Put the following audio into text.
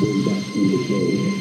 We're back in the game.